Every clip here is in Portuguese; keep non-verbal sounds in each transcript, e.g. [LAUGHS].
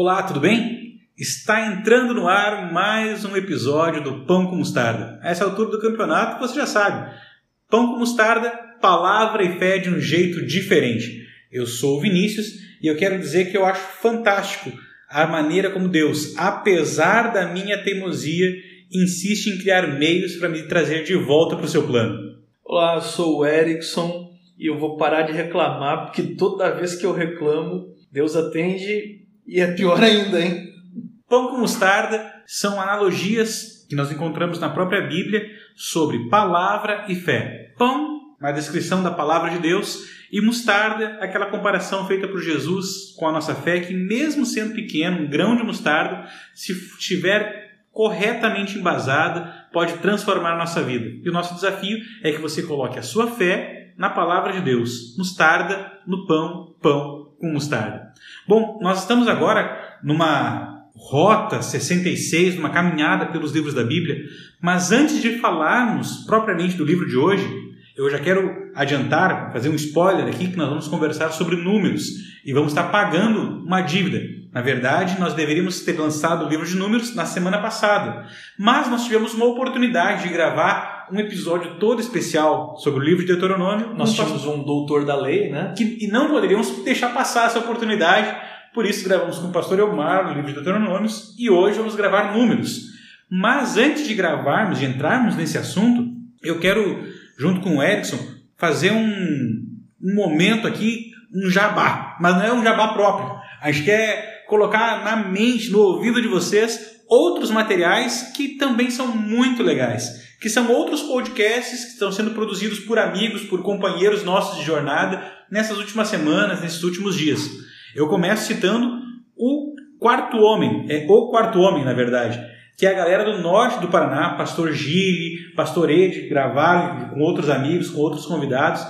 Olá, tudo bem? Está entrando no ar mais um episódio do Pão com Mostarda. A essa altura do campeonato você já sabe. Pão com Mostarda, palavra e fé de um jeito diferente. Eu sou o Vinícius e eu quero dizer que eu acho fantástico a maneira como Deus, apesar da minha teimosia, insiste em criar meios para me trazer de volta para o seu plano. Olá, eu sou o Erickson e eu vou parar de reclamar porque toda vez que eu reclamo, Deus atende e é pior ainda, hein? Pão com mostarda são analogias que nós encontramos na própria Bíblia sobre palavra e fé. Pão, uma descrição da palavra de Deus, e mostarda, aquela comparação feita por Jesus com a nossa fé, que mesmo sendo pequeno, um grão de mostarda, se estiver corretamente embasada, pode transformar a nossa vida. E o nosso desafio é que você coloque a sua fé na palavra de Deus. Mostarda no pão, pão com mostarda. Bom, nós estamos agora numa rota 66, numa caminhada pelos livros da Bíblia, mas antes de falarmos propriamente do livro de hoje, eu já quero adiantar, fazer um spoiler aqui, que nós vamos conversar sobre números e vamos estar pagando uma dívida. Na verdade, nós deveríamos ter lançado o livro de números na semana passada, mas nós tivemos uma oportunidade de gravar um episódio todo especial sobre o livro de Deuteronômio. Nós tínhamos um doutor da lei, né? Que, e não poderíamos deixar passar essa oportunidade, por isso gravamos com o pastor Elmar o livro de Deuteronômios e hoje vamos gravar números. Mas antes de gravarmos, de entrarmos nesse assunto, eu quero, junto com o Erickson, fazer um, um momento aqui, um jabá, mas não é um jabá próprio. A gente quer colocar na mente, no ouvido de vocês, outros materiais que também são muito legais que são outros podcasts que estão sendo produzidos por amigos, por companheiros nossos de jornada nessas últimas semanas, nesses últimos dias. Eu começo citando o Quarto Homem, é o Quarto Homem, na verdade, que é a galera do norte do Paraná, Pastor Gile, Pastor Ed, gravaram com outros amigos, com outros convidados.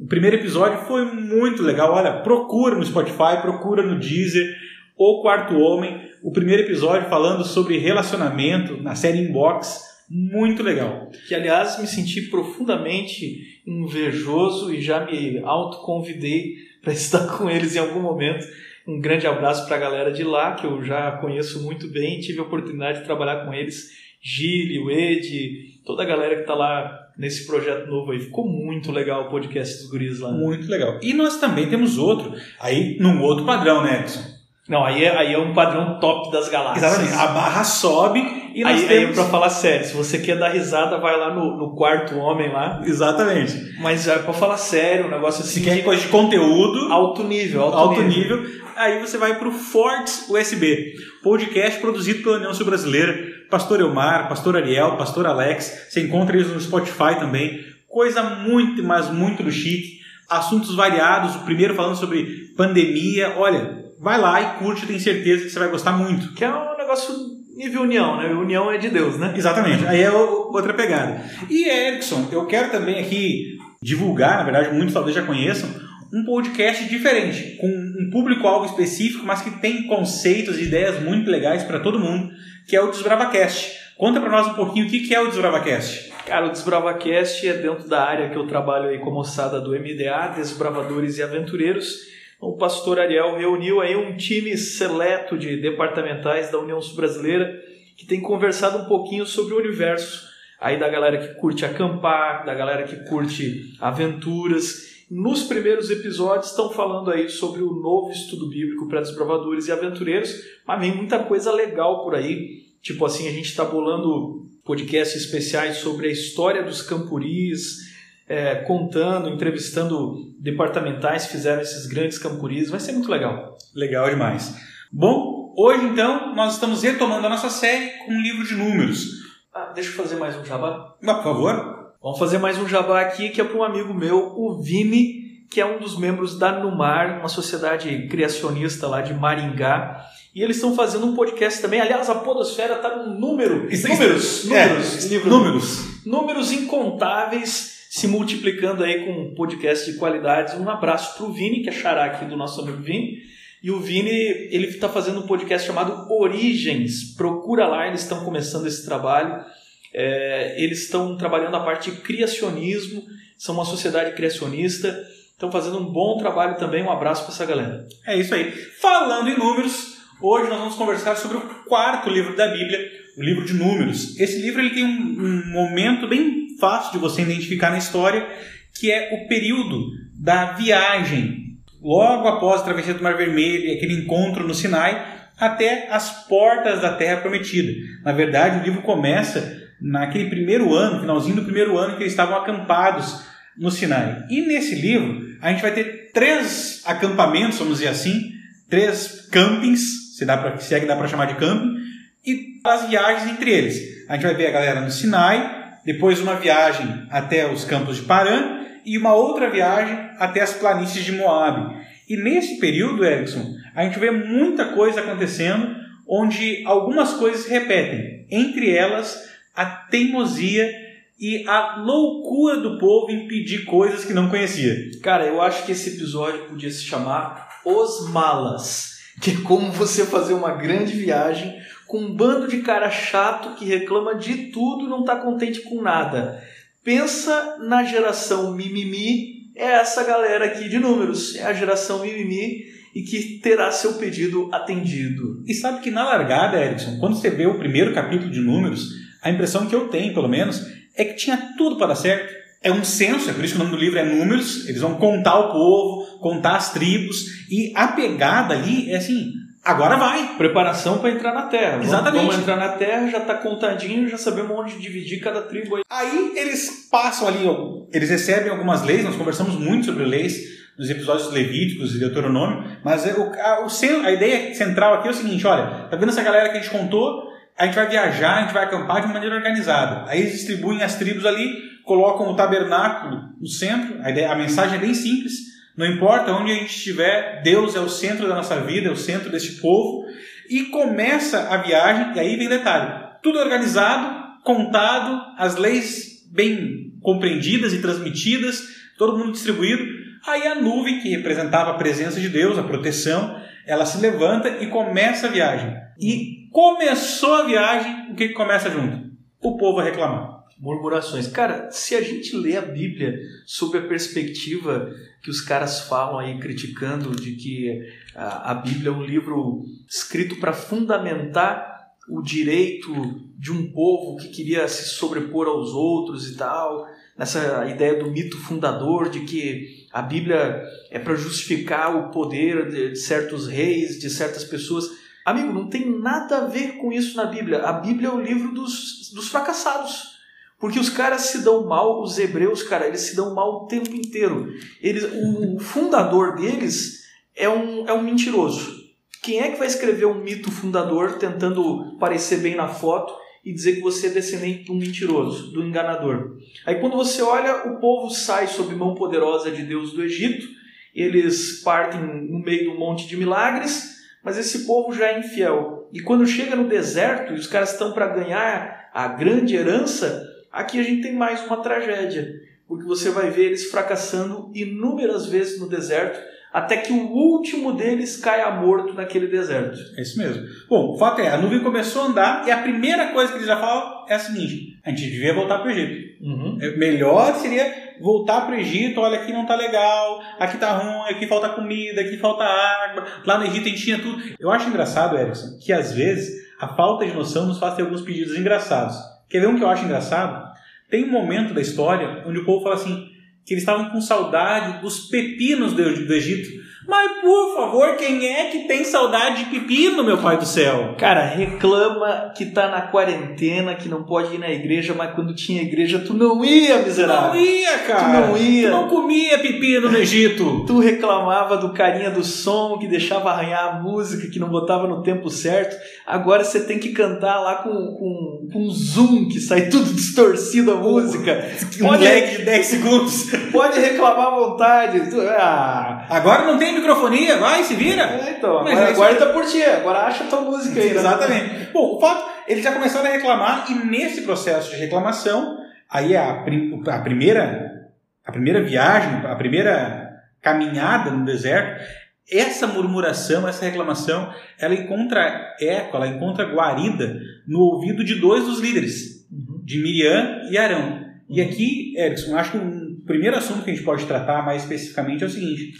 O primeiro episódio foi muito legal. Olha, procura no Spotify, procura no Deezer, O Quarto Homem. O primeiro episódio falando sobre relacionamento na série Inbox muito legal. Que, aliás, me senti profundamente invejoso e já me autoconvidei para [LAUGHS] estar com eles em algum momento. Um grande abraço para a galera de lá, que eu já conheço muito bem, tive a oportunidade de trabalhar com eles. Gile, o Ed, toda a galera que está lá nesse projeto novo aí. Ficou muito legal o podcast dos guris lá. Muito legal. E nós também temos outro, aí num outro padrão, né, Edson? Não, aí é, aí é um padrão top das galáxias. Exatamente. A barra sobe e nós aí, temos... aí pra falar sério, se você quer dar risada, vai lá no, no quarto homem lá. Exatamente. Mas é pra falar sério, um negócio assim. Se quer coisa de conteúdo. Alto nível, alto, alto nível. nível. Aí você vai pro Fortes USB, podcast produzido pela União Sul Brasileira. Pastor Elmar, Pastor Ariel, Pastor Alex. Você encontra eles no Spotify também. Coisa muito, mas muito do chique. Assuntos variados. O primeiro falando sobre pandemia. Olha, vai lá e curte, tenho certeza que você vai gostar muito. Que é um negócio nível união, né? União é de Deus, né? Exatamente. Aí é outra pegada. E Erickson, eu quero também aqui divulgar, na verdade, muitos talvez já conheçam, um podcast diferente, com um público-alvo específico, mas que tem conceitos e ideias muito legais para todo mundo, que é o DesbravaCast. Conta para nós um pouquinho o que é o DesbravaCast. Cara, o DesbravaCast é dentro da área que eu trabalho aí com a moçada do MDA, Desbravadores e Aventureiros, o pastor Ariel reuniu aí um time seleto de departamentais da União Sul-Brasileira que tem conversado um pouquinho sobre o universo aí da galera que curte acampar, da galera que curte aventuras. Nos primeiros episódios estão falando aí sobre o novo estudo bíblico para desbravadores e aventureiros, mas vem muita coisa legal por aí. Tipo assim, a gente está bolando podcasts especiais sobre a história dos campuris, é, contando, entrevistando departamentais que fizeram esses grandes campuris. Vai ser muito legal. Legal demais. Bom, hoje então nós estamos retomando a nossa série com um livro de números. Ah, deixa eu fazer mais um jabá. Ah, por favor. Vamos fazer mais um jabá aqui que é para um amigo meu, o Vini, que é um dos membros da Numar, uma sociedade criacionista lá de Maringá. E eles estão fazendo um podcast também. Aliás, a Podosfera está no número. Números, isso, números, é, livro, números. Números incontáveis se multiplicando aí com um podcast de qualidade. Um abraço para o Vini, que é xará aqui do nosso amigo Vini. E o Vini, ele está fazendo um podcast chamado Origens. Procura lá, eles estão começando esse trabalho. É, eles estão trabalhando a parte de criacionismo, são uma sociedade criacionista, estão fazendo um bom trabalho também. Um abraço para essa galera. É isso aí. Falando em números, Hoje nós vamos conversar sobre o quarto livro da Bíblia, o livro de Números. Esse livro ele tem um, um momento bem fácil de você identificar na história, que é o período da viagem, logo após a travessia do Mar Vermelho e aquele encontro no Sinai, até as portas da Terra Prometida. Na verdade, o livro começa naquele primeiro ano, finalzinho do primeiro ano, que eles estavam acampados no Sinai. E nesse livro, a gente vai ter três acampamentos, vamos dizer assim, três campings, se, dá pra, se é que dá para chamar de camping, e as viagens entre eles. A gente vai ver a galera no Sinai, depois uma viagem até os campos de Parã e uma outra viagem até as planícies de Moab. E nesse período, Erickson, a gente vê muita coisa acontecendo, onde algumas coisas se repetem. Entre elas, a teimosia e a loucura do povo em pedir coisas que não conhecia. Cara, eu acho que esse episódio podia se chamar Os Malas, que é como você fazer uma grande viagem com um bando de cara chato que reclama de tudo e não está contente com nada. Pensa na geração mimimi, é essa galera aqui de números, é a geração mimimi e que terá seu pedido atendido. E sabe que na largada, Erickson, quando você vê o primeiro capítulo de números, a impressão que eu tenho, pelo menos, é que tinha tudo para dar certo. É um censo, é por isso que o nome do livro é Números. Eles vão contar o povo, contar as tribos. E a pegada ali é assim: agora vai. Preparação para entrar na terra. Exatamente. Vamos, vamos entrar na terra, já está contadinho, já sabemos onde dividir cada tribo aí. Aí eles passam ali, eles recebem algumas leis, nós conversamos muito sobre leis nos episódios levíticos e Deuteronômio, mas é o, a, o, a ideia central aqui é o seguinte: olha, tá vendo essa galera que a gente contou? A gente vai viajar, a gente vai acampar de maneira organizada. Aí eles distribuem as tribos ali, colocam o tabernáculo no centro. A, ideia, a mensagem é bem simples. Não importa onde a gente estiver, Deus é o centro da nossa vida, é o centro deste povo. E começa a viagem, e aí vem detalhe: tudo organizado, contado, as leis bem compreendidas e transmitidas, todo mundo distribuído. Aí a nuvem, que representava a presença de Deus, a proteção, ela se levanta e começa a viagem. E Começou a viagem, o que, começa junto? O povo a reclamar. Murmurações. Cara, se a gente lê a Bíblia sob a perspectiva que os caras falam aí criticando de que a Bíblia é um livro escrito para fundamentar o direito de um povo que queria se sobrepor aos outros e tal, nessa ideia do mito fundador de que a Bíblia é para justificar o poder de certos reis, de certas pessoas. Amigo, não tem nada a ver com isso na Bíblia. A Bíblia é o livro dos, dos fracassados. Porque os caras se dão mal, os hebreus, cara, eles se dão mal o tempo inteiro. Eles, o fundador deles é um, é um mentiroso. Quem é que vai escrever um mito fundador tentando parecer bem na foto e dizer que você é descendente de um mentiroso, do enganador? Aí quando você olha, o povo sai sob mão poderosa de Deus do Egito, eles partem no meio do monte de milagres, mas esse povo já é infiel. E quando chega no deserto e os caras estão para ganhar a grande herança, aqui a gente tem mais uma tragédia. Porque você vai ver eles fracassando inúmeras vezes no deserto, até que o último deles caia morto naquele deserto. É isso mesmo. Bom, o fato é, a nuvem começou a andar e a primeira coisa que eles já falam é a seguinte: a gente devia voltar para o Egito. Uhum. É, melhor seria voltar para o Egito, olha, aqui não tá legal, aqui tá ruim, aqui falta comida, aqui falta água, lá no Egito a gente tinha tudo. Eu acho engraçado, Erickson, que às vezes a falta de noção nos faz ter alguns pedidos engraçados. Quer ver um que eu acho engraçado? Tem um momento da história onde o povo fala assim, que eles estavam com saudade dos pepinos do Egito. Mas por favor, quem é que tem saudade de pepino, meu pai do céu? Cara, reclama que tá na quarentena, que não pode ir na igreja, mas quando tinha igreja tu não ia, miserável. Tu não ia, cara. Tu não ia. Tu não comia pepino no [LAUGHS] Egito. tu reclamava do carinha do som que deixava arranhar a música, que não botava no tempo certo. Agora você tem que cantar lá com, com, com zoom, que sai tudo distorcido a música. Um pode, lag de 10 segundos. Pode reclamar à vontade. Ah. Agora não tem microfonia, vai, se vira. É, então, Mas agora, é agora tá por ti, agora acha tua música aí. Né? Exatamente. Bom, o fato, eles já começaram a reclamar e nesse processo de reclamação, aí a, a primeira a primeira viagem, a primeira caminhada no deserto, essa murmuração, essa reclamação, ela encontra eco, ela encontra guarida no ouvido de dois dos líderes, uhum. de Miriam e Arão. E aqui, Erickson, acho que um primeiro assunto que a gente pode tratar mais especificamente é o seguinte: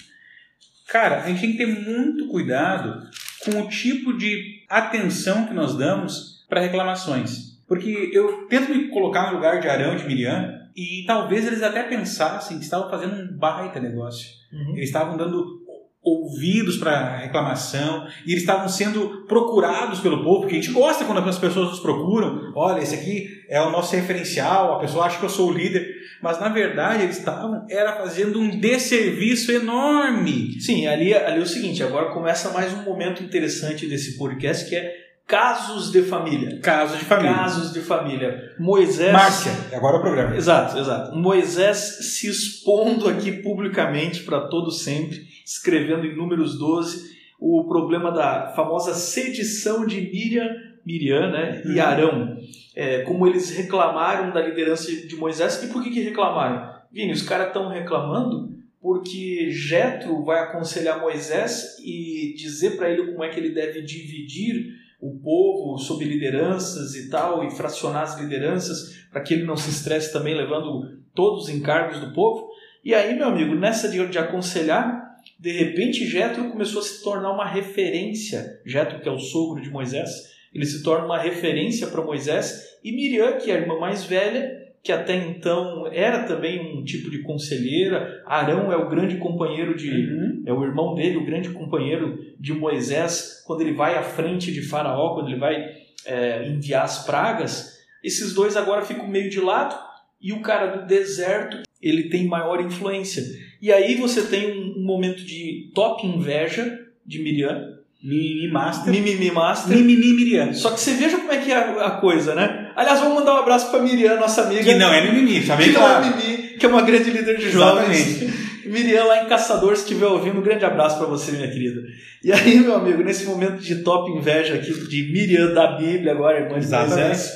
Cara, a gente tem que ter muito cuidado com o tipo de atenção que nós damos para reclamações. Porque eu tento me colocar no lugar de Arão e de Miriam e talvez eles até pensassem que estavam fazendo um baita negócio. Uhum. Eles estavam dando ouvidos para reclamação e eles estavam sendo procurados pelo povo, porque a gente gosta quando as pessoas nos procuram. Olha, esse aqui é o nosso referencial, a pessoa acha que eu sou o líder, mas na verdade eles estavam era fazendo um desserviço enorme. Sim, ali, ali é o seguinte, agora começa mais um momento interessante desse podcast que é casos de família. Casos de família. Casos de família. Moisés. Márcia, agora é o programa. Exato, exato. Moisés se expondo aqui publicamente para todo sempre, escrevendo em Números 12 o problema da famosa sedição de Miriam, Miriam né, e Uhum. Arão. É, como eles reclamaram da liderança de Moisés. E por que, que reclamaram? Vini, os caras estão reclamando porque Jetro vai aconselhar Moisés e dizer para ele como é que ele deve dividir o povo sob lideranças e tal, e fracionar as lideranças para que ele não se estresse também levando todos os encargos do povo. E aí, meu amigo, nessa de, de aconselhar, de repente Jetro começou a se tornar uma referência. Jetro, que é o sogro de Moisés, ele se torna uma referência para Moisés e Miriam, que é a irmã mais velha, que até então era também um tipo de conselheira. Arão é o grande companheiro de, Uhum. é o irmão dele, o grande companheiro de Moisés, quando ele vai à frente de Faraó, quando ele vai é, enviar as pragas. Esses dois agora ficam meio de lado e o cara do deserto ele tem maior influência. E aí você tem um, um momento de top inveja de Miriam, Mimimi Master. mimimi master. Mimimi Miriam. Só que você veja como é que é a, a coisa, né? Aliás, vamos mandar um abraço para Miriam, nossa amiga. Que não é mimimi, tá bem Que não é claro. Mimi, que é uma grande líder de jovens. [LAUGHS] Miriam lá em Caçador, se estiver ouvindo, um grande abraço para você, minha querida. E aí, meu amigo, nesse momento de top inveja aqui de Miriam da Bíblia, agora irmã de Exatamente. Moisés,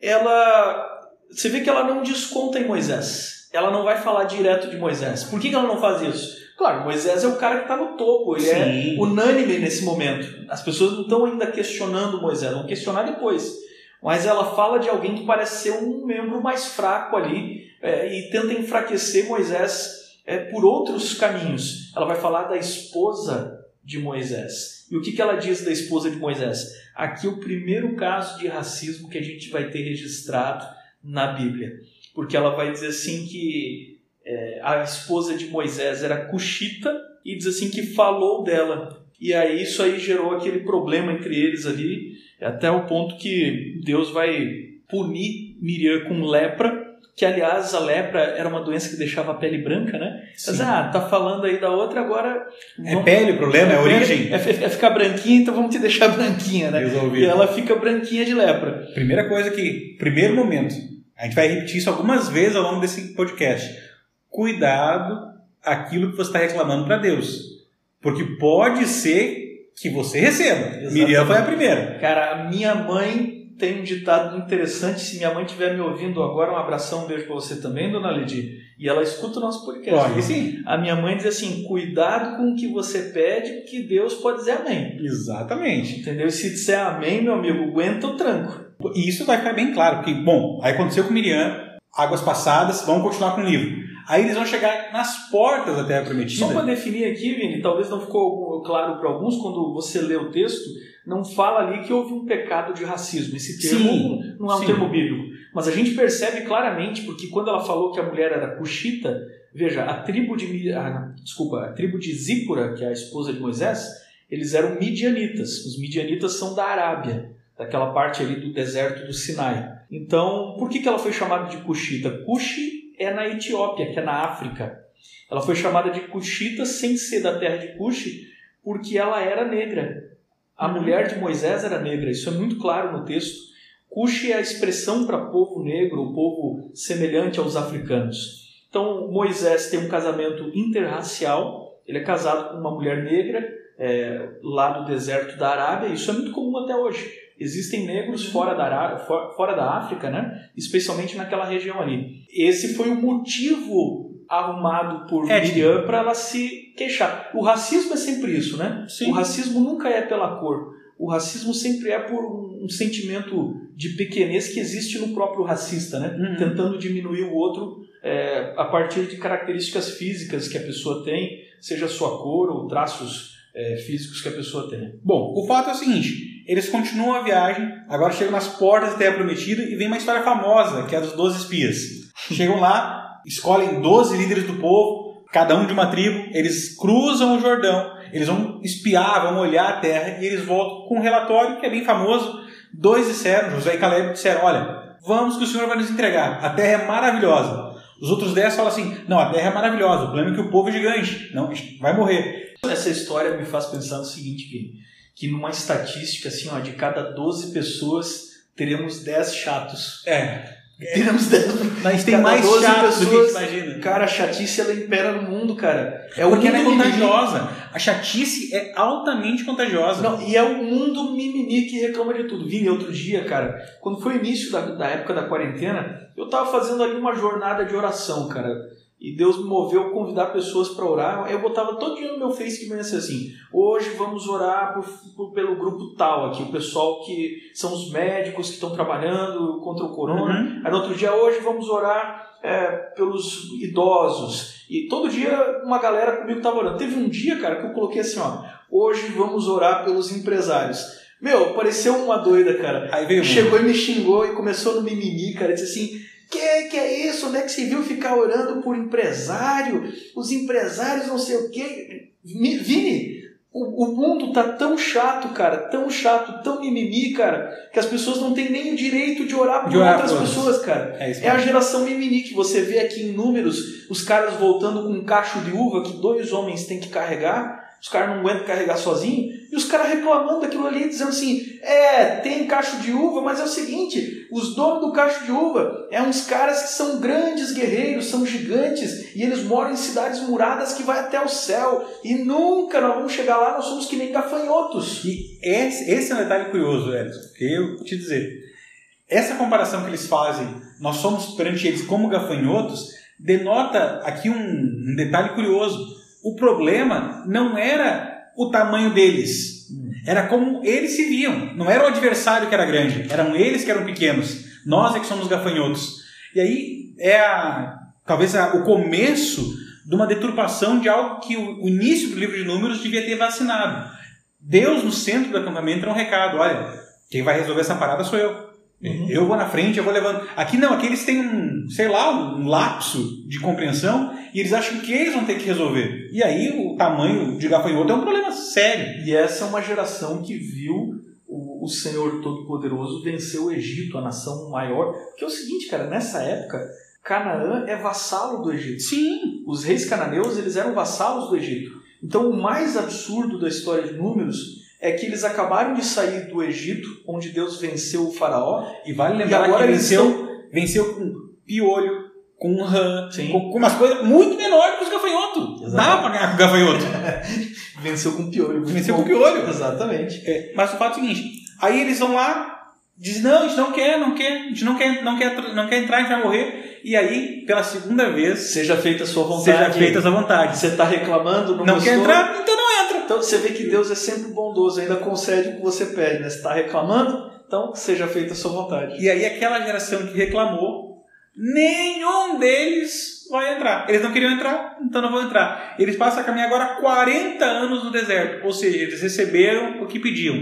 ela. Você vê que ela não desconta em Moisés. Ela não vai falar direto de Moisés. Por que que ela não faz isso? Claro, Moisés é o cara que está no topo, ele é Sim. unânime nesse momento. As pessoas não estão ainda questionando Moisés, vão questionar depois. Mas ela fala de alguém que parece ser um membro mais fraco ali é, e tenta enfraquecer Moisés é, por outros caminhos. Ela vai falar da esposa de Moisés. E o que, que ela diz da esposa de Moisés? Aqui o primeiro caso de racismo que a gente vai ter registrado na Bíblia. Porque ela vai dizer assim que é, a esposa de Moisés era cuxita e diz assim que falou dela. E aí isso aí gerou aquele problema entre eles ali, até o ponto que Deus vai punir Miriam com lepra, que aliás a lepra era uma doença que deixava a pele branca, né? Mas ah, tá falando aí da outra, agora. É pele o problema, é, pele, origem. É, é ficar branquinha, então vamos te deixar [LAUGHS] branquinha, né? E Resolvido. ela fica branquinha de lepra. Primeira coisa que, primeiro momento, a gente vai repetir isso algumas vezes ao longo desse podcast. Cuidado aquilo que você está reclamando para Deus. Porque pode ser que você receba. Exatamente. Miriam foi a primeira. Cara, minha mãe tem um ditado interessante. Se minha mãe estiver me ouvindo agora, um abração, um beijo pra você também, dona Lidy. E ela escuta o nosso podcast. Pode sim. A minha mãe diz assim: cuidado com o que você pede, porque Deus pode dizer amém. Exatamente. Entendeu? E se disser amém, meu amigo, aguenta o tranco. E isso vai ficar bem claro, porque, bom, aí aconteceu com Miriam, águas passadas, vamos continuar com o livro. Aí eles vão chegar nas portas da Terra Prometida. Só para definir aqui, Vini, talvez não ficou claro para alguns quando você lê o texto, não fala ali que houve um pecado de racismo. Esse termo Sim, não é um sim. termo bíblico. Mas a gente percebe claramente, porque quando ela falou que a mulher era cuxita, veja, a tribo de ah, desculpa, a tribo de Zípora, que é a esposa de Moisés, eles eram midianitas. Os midianitas são da Arábia, daquela parte ali do deserto do Sinai. Então, por que, que ela foi chamada de cuxita? Cuxi é na Etiópia, que é na África. Ela foi chamada de cuxita sem ser da terra de Cuxi, porque ela era negra. A Uhum. mulher de Moisés era negra, isso é muito claro no texto. Cuxi é a expressão para povo negro, o povo semelhante aos africanos. Então, Moisés tem um casamento interracial, ele é casado com uma mulher negra, é, lá do deserto da Arábia, isso é muito comum até hoje. Existem negros fora da, fora da África, né? especialmente naquela região ali. Esse foi o motivo arrumado por É, Miriam para ela se queixar. O racismo é sempre isso, né? Sim. O racismo nunca é pela cor. O racismo sempre é por um, um sentimento de pequenez que existe no próprio racista, né? Uhum. Tentando diminuir o outro é, a partir de características físicas que a pessoa tem, seja sua cor ou traços é, físicos que a pessoa tem. Bom, o fato é o seguinte: eles continuam a viagem, agora chegam nas portas da Terra Prometida e vem uma história famosa, que é a dos 12 espias. [LAUGHS] Chegam lá, escolhem 12 líderes do povo, cada um de uma tribo, eles cruzam o Jordão, eles vão espiar, vão olhar a terra e eles voltam com um relatório que é bem famoso. Dois disseram, José e Caleb disseram: Olha, vamos que o Senhor vai nos entregar, a terra é maravilhosa. Os outros dez falam assim: Não, a terra é maravilhosa, o problema é que o povo é gigante, não, vai morrer. Essa história me faz pensar no seguinte, que, que numa estatística assim, ó, de cada 12 pessoas, teremos 10 chatos. É. [LAUGHS] Teremos 10. A gente tem mais chatos do que a gente imagina. Cara, a chatice ela impera no mundo, cara. É Porque ela é contagiosa. A chatice é altamente contagiosa. Não, e é o mundo mimimi que reclama de tudo. Vini, outro dia, cara, quando foi o início da, da época da quarentena, eu tava fazendo ali uma jornada de oração, cara e Deus me moveu a convidar pessoas para orar. Eu botava todo dia no meu Face de manhã assim: hoje vamos orar por, por, pelo grupo tal aqui, o pessoal que são os médicos que estão trabalhando contra o corona. Uhum. Aí no outro dia, hoje vamos orar é, pelos idosos. E todo dia uma galera comigo estava orando. Teve um dia, cara, que eu coloquei assim: ó, hoje vamos orar pelos empresários. Meu, pareceu uma doida, cara. Aí veio Chegou e me xingou e começou no mimimi, cara. Disse assim: que que é isso? Onde é que se viu ficar orando por empresário? Os empresários não sei o quê. Vini, o, o mundo tá tão chato, cara, tão chato, tão mimimi, cara, que as pessoas não têm nem o direito de orar por de orar outras por pessoas, cara. É, é, a geração mimimi que você vê aqui em números, os caras voltando com um cacho de uva que dois homens têm que carregar os caras não aguentam carregar sozinho, e os caras reclamando daquilo ali, dizendo assim: é, tem cacho de uva, mas é o seguinte: os donos do cacho de uva é uns caras que são grandes guerreiros, são gigantes, e eles moram em cidades muradas que vai até o céu, e nunca nós vamos chegar lá, nós somos que nem gafanhotos. E esse, esse é um detalhe curioso, Edson, que eu te dizer. Essa comparação que eles fazem, nós somos perante eles como gafanhotos, denota aqui um, um detalhe curioso o problema não era o tamanho deles, era como eles se viam. Não era o adversário que era grande, eram eles que eram pequenos. Nós é que somos gafanhotos. E aí é a, talvez a, o começo de uma deturpação de algo que o, o início do livro de Números devia ter vacinado. Deus no centro do acampamento era um recado: olha, quem vai resolver essa parada sou eu. Uhum. Eu vou na frente, eu vou levando. Aqui não, aqui eles têm um, sei lá, um lapso de compreensão e eles acham que eles vão ter que resolver. E aí o tamanho de gafanhoto é um problema sério. E essa é uma geração que viu o, o Senhor Todo-Poderoso vencer o Egito, a nação maior. Porque é o seguinte, cara, nessa época, Canaã é vassalo do Egito. Sim. Os reis cananeus, eles eram vassalos do Egito. Então, o mais absurdo da história de Números é que eles acabaram de sair do Egito, onde Deus venceu o faraó. E vale lembrar e que venceu, estão... venceu com piolho, com rã, com, com, umas coisas muito menores que os gafanhotos. Dá pra ganhar com gafanhoto. [LAUGHS] venceu com piolho. Venceu com piolho. Exatamente. É, mas o fato é o seguinte, aí eles vão lá, dizem, não, a gente não quer, não quer, a gente não quer, não quer, não quer entrar, a gente vai morrer. E aí, pela segunda vez... Seja feita a sua vontade. Seja feita a sua vontade. Você está reclamando, não, não quer entrar, então não então você vê que Deus é sempre bondoso, ainda concede o que você pede, né? Você está reclamando, então seja feita a sua vontade. E aí aquela geração que reclamou, nenhum deles vai entrar. Eles não queriam entrar, então não vão entrar. Eles passam a caminhar agora 40 anos no deserto, ou seja, eles receberam o que pediam.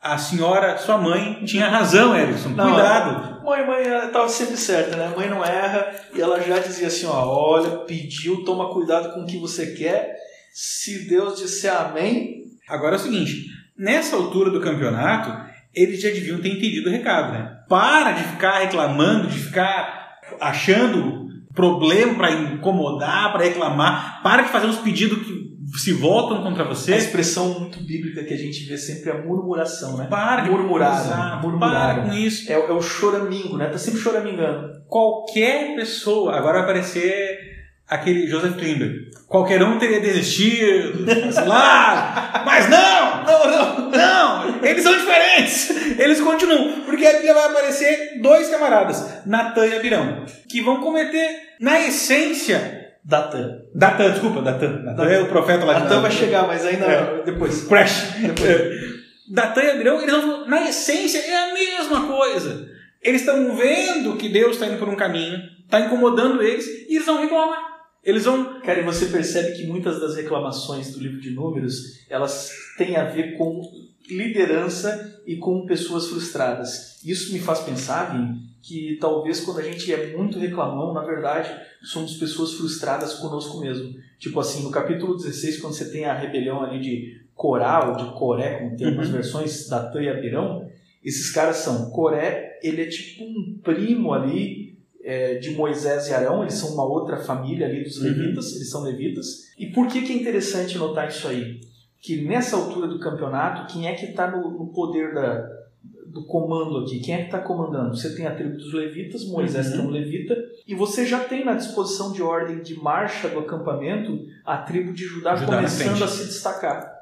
A senhora, sua mãe, tinha razão, Erickson. Não, Cuidado. Mãe, mãe estava sempre certa, né? A mãe não erra. E ela já dizia assim: ó, olha, pediu, toma cuidado com o que você quer se Deus disser amém. Agora é o seguinte: nessa altura do campeonato, eles já deviam ter entendido o recado, né? Para de ficar reclamando, de ficar achando problema para incomodar, para reclamar. Para de fazer uns pedidos que se voltam contra você. A expressão muito bíblica que a gente vê sempre é a murmuração, né? Para de murmurar. Murmurar. Para com isso. É, é, o choramingo, né? Tá sempre choramingando. Qualquer pessoa, agora vai aparecer aquele Joseph Klimber. Qualquer um teria desistido, lá, mas não, não, não, não, eles são diferentes, eles continuam, porque aqui vai aparecer dois camaradas, Natan e Abirão, que vão cometer, na essência, Datan. Datan, desculpa, Datan. Datan é o profeta lá de Datan vai chegar, mas ainda é. depois. Crash. Depois. É. Datan e Abirão, eles vão, na essência, é a mesma coisa. Eles estão vendo que Deus está indo por um caminho, está incomodando eles, e eles vão reclamar. Eles vão. Cara, e você percebe que muitas das reclamações do livro de Números elas têm a ver com liderança e com pessoas frustradas. Isso me faz pensar, Vini, que talvez quando a gente é muito reclamão, na verdade, somos pessoas frustradas conosco mesmo. Tipo assim, no capítulo 16, quando você tem a rebelião ali de Corá ou de Coré, como tem algumas uhum. versões, Datã e Abirão, esses caras são Coré, ele é tipo um primo ali é, de Moisés e Arão, eles são uma outra família ali dos uhum. levitas, uhum. eles são levitas. E por que, que é interessante notar isso aí? Que nessa altura do campeonato, quem é que está no, no, poder da, do comando aqui? Quem é que está comandando? Você tem a tribo dos levitas, Moisés uhum. é um levita, e você já tem na disposição de ordem de marcha do acampamento a tribo de Judá, Judá começando a se destacar.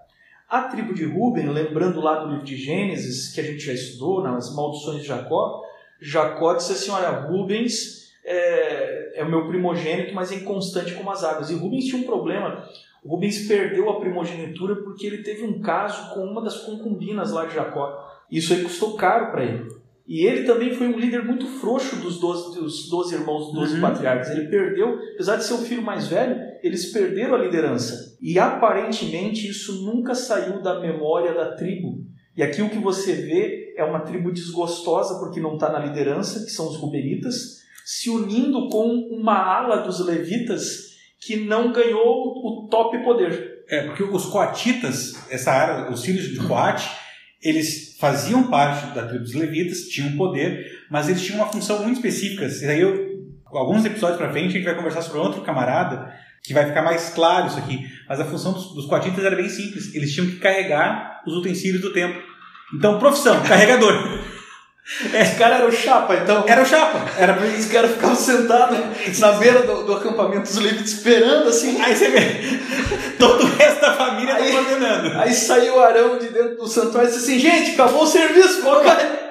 A tribo de Ruben, lembrando lá do livro de Gênesis, que a gente já estudou, nas maldições de Jacó, Jacó disse assim: Olha, Rubens é, é o meu primogênito, mas é inconstante como as águas. E Rubens tinha um problema. Rubens perdeu a primogenitura porque ele teve um caso com uma das concubinas lá de Jacó. Isso aí custou caro para ele. E ele também foi um líder muito frouxo dos doze, dos doze irmãos, dos doze uhum. patriarcas. Ele perdeu, apesar de ser o filho mais velho, eles perderam a liderança. E aparentemente isso nunca saiu da memória da tribo. E aqui o que você vê é uma tribo desgostosa porque não está na liderança, que são os rubenitas, se unindo com uma ala dos levitas que não ganhou o top poder. É, porque os coatitas, essa área, os filhos de Coate, eles faziam parte da tribo dos levitas, tinham poder, mas eles tinham uma função muito específica. E aí eu, alguns episódios para frente a gente vai conversar sobre outro camarada que vai ficar mais claro isso aqui. Mas a função dos, dos coatitas era bem simples. Eles tinham que carregar os utensílios do templo. Então, profissão, carregador. [LAUGHS] Esse cara era o chapa, então. Era o chapa. Era pra... Esse cara ficava sentado na beira do, do acampamento dos livros esperando assim. Aí você vê. Todo o resto da família tá aí, tá coordenando. Aí saiu o Arão de dentro do santuário e disse assim: gente, acabou o serviço, coloca.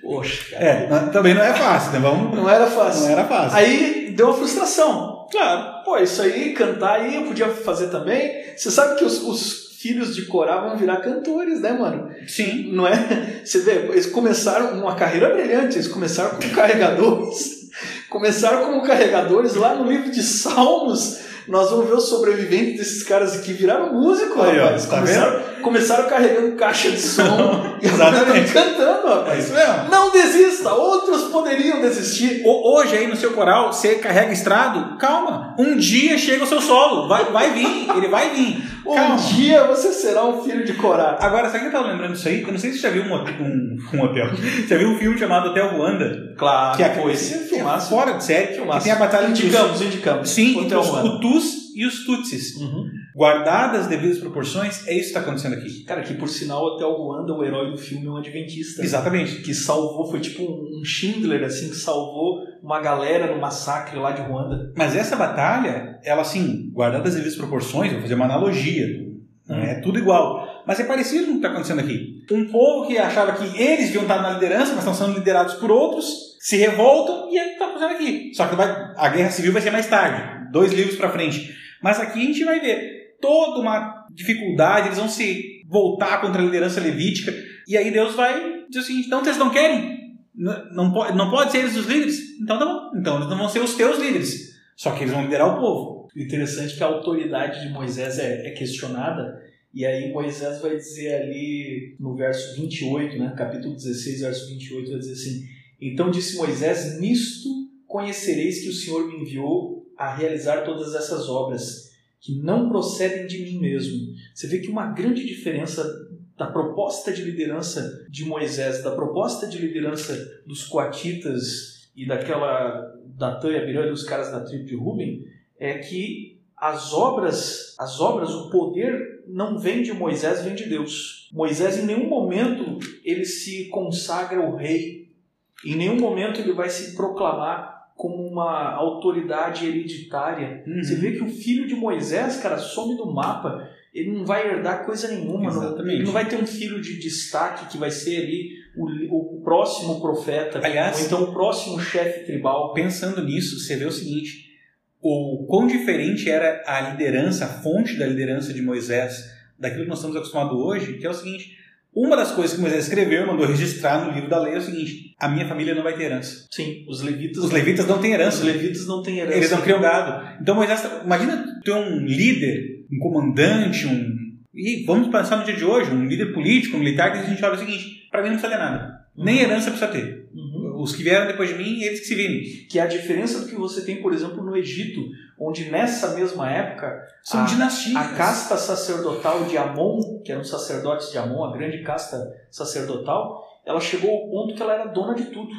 Poxa, cara. É, também não é fácil, né? Vamos... Não era fácil. Não era fácil. Aí deu uma frustração. Claro, pô, isso aí, cantar aí, eu podia fazer também. Você sabe que os, os filhos de Corá vão virar cantores, né, mano? Sim. Não é? Você vê, eles começaram uma carreira brilhante, eles começaram como carregadores. começaram como carregadores lá no livro de Salmos. Nós vamos ver os sobreviventes desses caras aqui viraram músicos, rapaz. Ó, tá começaram, começaram carregando caixa de som [LAUGHS] e Exatamente. cantando, rapaz. É isso mesmo. Não desista, outros poderiam desistir. Hoje aí no seu coral, você carrega estrado, calma. Um dia chega o seu solo, vai, vai vir, ele vai vir. Um dia você será um filho de Corá. Agora, sabe que eu tava lembrando disso aí? Eu não sei se você já viu um, um, um hotel. Você viu um filme chamado Hotel Ruanda? Claro. Que é, pô, esse é filmaço. Fora de série. Filmaço. Que tem a batalha indicamos, os... indicamos. Sim, Hotel os Ruanda. Hutus e os Tutsis. Uhum. Guardadas as devidas proporções, é isso que está acontecendo aqui. Cara, que por sinal, Hotel Ruanda, o herói do filme, é um adventista. Exatamente. Que salvou, foi tipo um Schindler, assim, que salvou uma galera no massacre lá de Ruanda. Mas essa batalha, ela assim, guardada as devidas proporções, vou fazer uma analogia não é tudo igual. Mas é parecido com o que está acontecendo aqui. Um povo que achava que eles deviam estar na liderança, mas estão sendo liderados por outros, se revoltam e é o que está acontecendo aqui. Só que vai, a guerra civil vai ser mais tarde, dois livros para frente. Mas aqui a gente vai ver toda uma dificuldade, eles vão se voltar contra a liderança levítica, e aí Deus vai dizer assim: então vocês não querem? Não, pode, não pode ser eles os líderes? Então tá bom. Então eles não vão ser os teus líderes. Só que eles vão liderar o povo. Interessante é que a autoridade de Moisés é, é questionada, e aí Moisés vai dizer ali no verso 28, né, capítulo 16, verso 28, vai dizer assim: Então disse Moisés: Nisto conhecereis que o Senhor me enviou a realizar todas essas obras, que não procedem de mim mesmo. Você vê que uma grande diferença da proposta de liderança de Moisés, da proposta de liderança dos coatitas e daquela da Tânia Birã dos caras da tribo de Ruben, é que as obras, as obras, o poder não vem de Moisés, vem de Deus. Moisés em nenhum momento ele se consagra o rei. Em nenhum momento ele vai se proclamar como uma autoridade hereditária. Uhum. Você vê que o filho de Moisés, cara, some do mapa. Ele não vai herdar coisa nenhuma. Não, ele não vai ter um filho de destaque que vai ser ali o, o próximo profeta. Aliás, ou então o próximo chefe tribal. Pensando nisso, você vê o seguinte: o quão diferente era a liderança, a fonte da liderança de Moisés daquilo que nós estamos acostumados hoje, que é o seguinte: Uma das coisas que Moisés escreveu, mandou registrar no livro da lei é o seguinte: a minha família não vai ter herança. Sim, os levitas. Os levitas não têm herança. Os levitas não têm herança. Eles não criam gado. Então Moisés, imagina ter um líder, um comandante, um. E vamos pensar no dia de hoje, um líder político, um militar, que a gente olha o seguinte: para mim não precisa ter nada. Nem Uhum. herança precisa ter. Os que vieram depois de mim, eles que se virem. Que é a diferença do que você tem, por exemplo, no Egito, onde nessa mesma época São a, dinastias. a casta sacerdotal de Amon, que eram os sacerdotes de Amon, a grande casta sacerdotal, ela chegou ao ponto que ela era dona de tudo.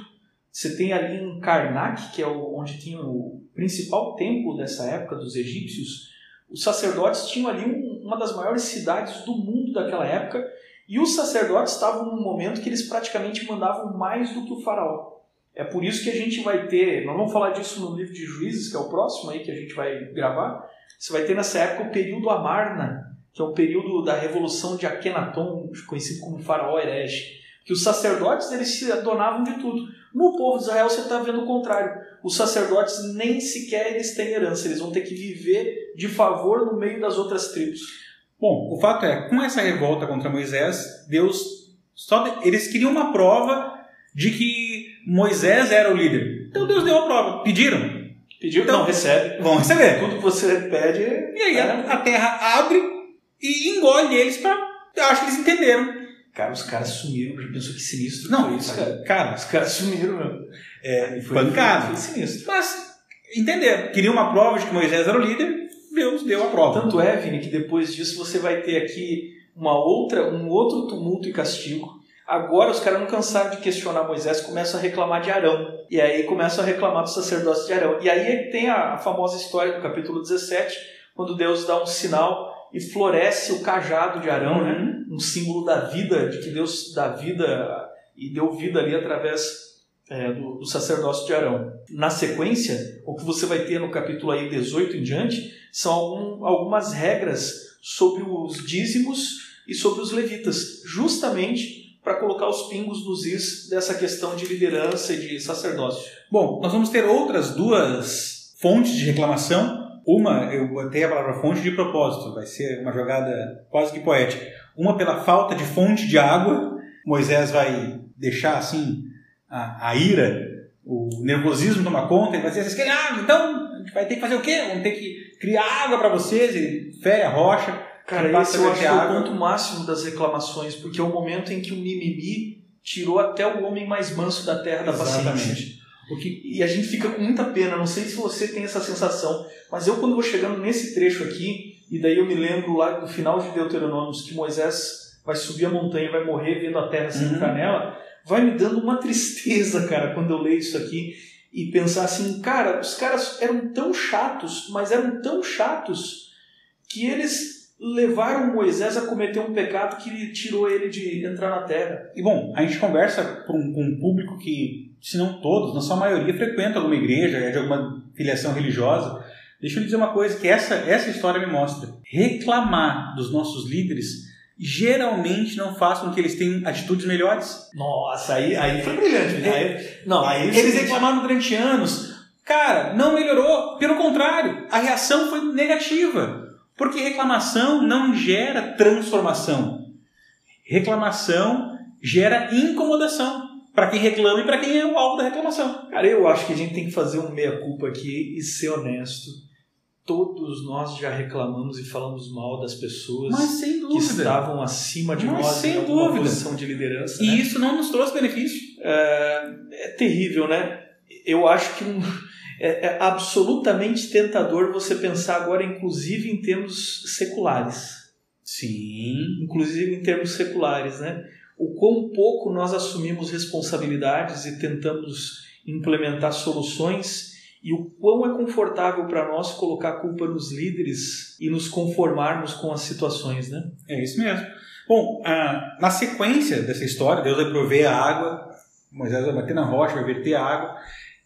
Você tem ali em Karnak, que é onde tinha o principal templo dessa época dos egípcios, os sacerdotes tinham ali um- uma das maiores cidades do mundo daquela época, e os sacerdotes estavam num momento que eles praticamente mandavam mais do que o faraó. É por isso que a gente vai ter, nós vamos falar disso no livro de Juízes, que é o próximo aí que a gente vai gravar. Você vai ter nessa época o período Amarna, que é o período da revolução de Akhenaton, conhecido como faraó herege, que os sacerdotes eles se donavam de tudo. No povo de Israel você está vendo o contrário. Os sacerdotes nem sequer eles têm herança, eles vão ter que viver de favor no meio das outras tribos. Bom, o fato é, com essa revolta contra Moisés, Deus só de- eles queriam uma prova de que Moisés era o líder. Então Deus deu a prova. Pediram, Pediu, Então- não recebe. vão receber. Tudo que você pede, E aí a, a terra abre e engole eles para. Eu acho que eles entenderam. cara, os caras sumiram. Já pensou que sinistro? Não, isso, cara? cara, Os caras sumiram, meu. é, Foi, foi, foi sinistro. Mas entenderam. Queriam uma prova de que Moisés era o líder. Deus deu a prova. Tanto é, Vini, que depois disso você vai ter aqui uma outra, um outro tumulto e castigo. Agora os caras não cansaram de questionar Moisés, começam a reclamar de Arão. E aí começam a reclamar dos sacerdócios de Arão. E aí é tem a, a famosa história do capítulo 17, quando Deus dá um sinal e floresce o cajado de Arão, né? Uhum. um símbolo da vida, de que Deus dá vida e deu vida ali através é, do, do sacerdócio de Arão. Na sequência, o que você vai ter no capítulo aí 18 em diante são algum- algumas regras sobre os dízimos e sobre os levitas, justamente para colocar os pingos nos is dessa questão de liderança e de sacerdócio. Bom, nós vamos ter outras duas fontes de reclamação. Uma, eu botei a palavra fonte de propósito, vai ser uma jogada quase que poética. Uma pela falta de fonte de água. Moisés vai deixar assim a, a ira, o nervosismo tomar conta, ele vai dizer: vocês querem água? Então a gente vai ter que fazer o quê? Vamos ter que criar água para vocês, e fere a rocha. Cara, esse eu acho é beber o água. ponto máximo das reclamações, porque é o momento em que o mimimi tirou até o homem mais manso da terra da paciência. Exatamente. O que, e a gente fica com muita pena, não sei se você tem essa sensação, mas eu quando vou chegando nesse trecho aqui, e daí eu me lembro lá do final de Deuteronômios que Moisés vai subir a montanha e vai morrer vendo a terra se Uhum. entrar nela, vai me dando uma tristeza, cara, quando eu leio isso aqui e pensar assim, cara, os caras eram tão chatos, mas eram tão chatos que eles levaram Moisés a cometer um pecado que tirou ele de entrar na terra. E bom, a gente conversa com, com um público que, se não todos, na sua maioria, frequenta alguma igreja, é de alguma filiação religiosa. Deixa eu lhe dizer uma coisa que essa, essa história me mostra. Reclamar dos nossos líderes geralmente não faz com que eles tenham atitudes melhores. Nossa, aí, aí foi brilhante. né? Aí, não, aí Eles reclamaram durante anos. Cara, não melhorou. Pelo contrário, a reação foi negativa. Porque reclamação não gera transformação. Reclamação gera incomodação para quem reclama e para quem é o alvo da reclamação. Cara, eu acho que a gente tem que fazer um meia-culpa aqui e ser honesto. Todos nós já reclamamos e falamos mal das pessoas que estavam acima de Mas nós sem em dúvida. posição de liderança. E né? isso não nos trouxe benefício. é terrível, né? Eu acho que um- é, é absolutamente tentador você pensar agora, inclusive em termos seculares. Sim. inclusive em termos seculares, né? O quão pouco nós assumimos responsabilidades e tentamos implementar soluções e o quão é confortável para nós colocar a culpa nos líderes e nos conformarmos com as situações, né? É isso mesmo. Bom, ah, na sequência dessa história, Deus vai prover a água, Moisés vai bater na rocha, vai verter a água.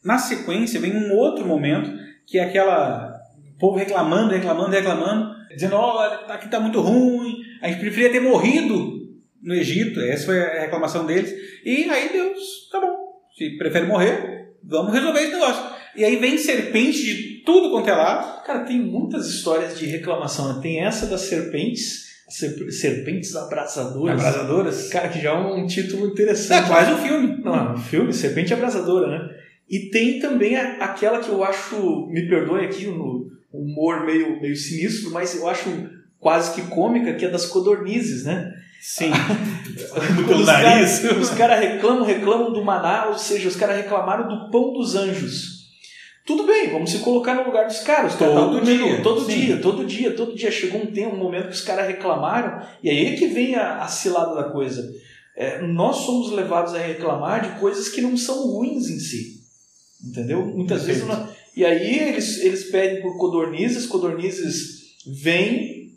Na sequência vem um outro momento, que é aquela. O povo reclamando, reclamando, reclamando, dizendo: olha, aqui está muito ruim, a gente preferia ter morrido no Egito. Essa foi a reclamação deles. E aí Deus, tá bom, se prefere morrer, vamos resolver esse negócio. E aí vem serpente de tudo quanto é lado. Cara, tem muitas histórias de reclamação. né? Tem essa das serpentes, Serpentes Abrasadoras. Abrasadoras? Cara, que já é um título interessante. É quase um filme. Não, é um filme, Serpente Abrasadora, né? E tem também a, aquela que eu acho, me perdoe aqui no humor meio, meio sinistro, mas eu acho quase que cômica, que é das codornizes, né? Sim. [LAUGHS] os caras os cara reclamam, reclamam do maná, ou seja, os caras reclamaram do pão dos anjos. Tudo bem, vamos se colocar no lugar dos caras. Todo dia. Todo Sim. dia, todo dia, todo dia. Chegou um tempo, um momento que os caras reclamaram, e aí é que vem a, a cilada da coisa. É, nós somos levados a reclamar de coisas que não são ruins em si. Entendeu? Muitas vezes. Não... E aí eles, eles pedem por codornizes, codornizes vêm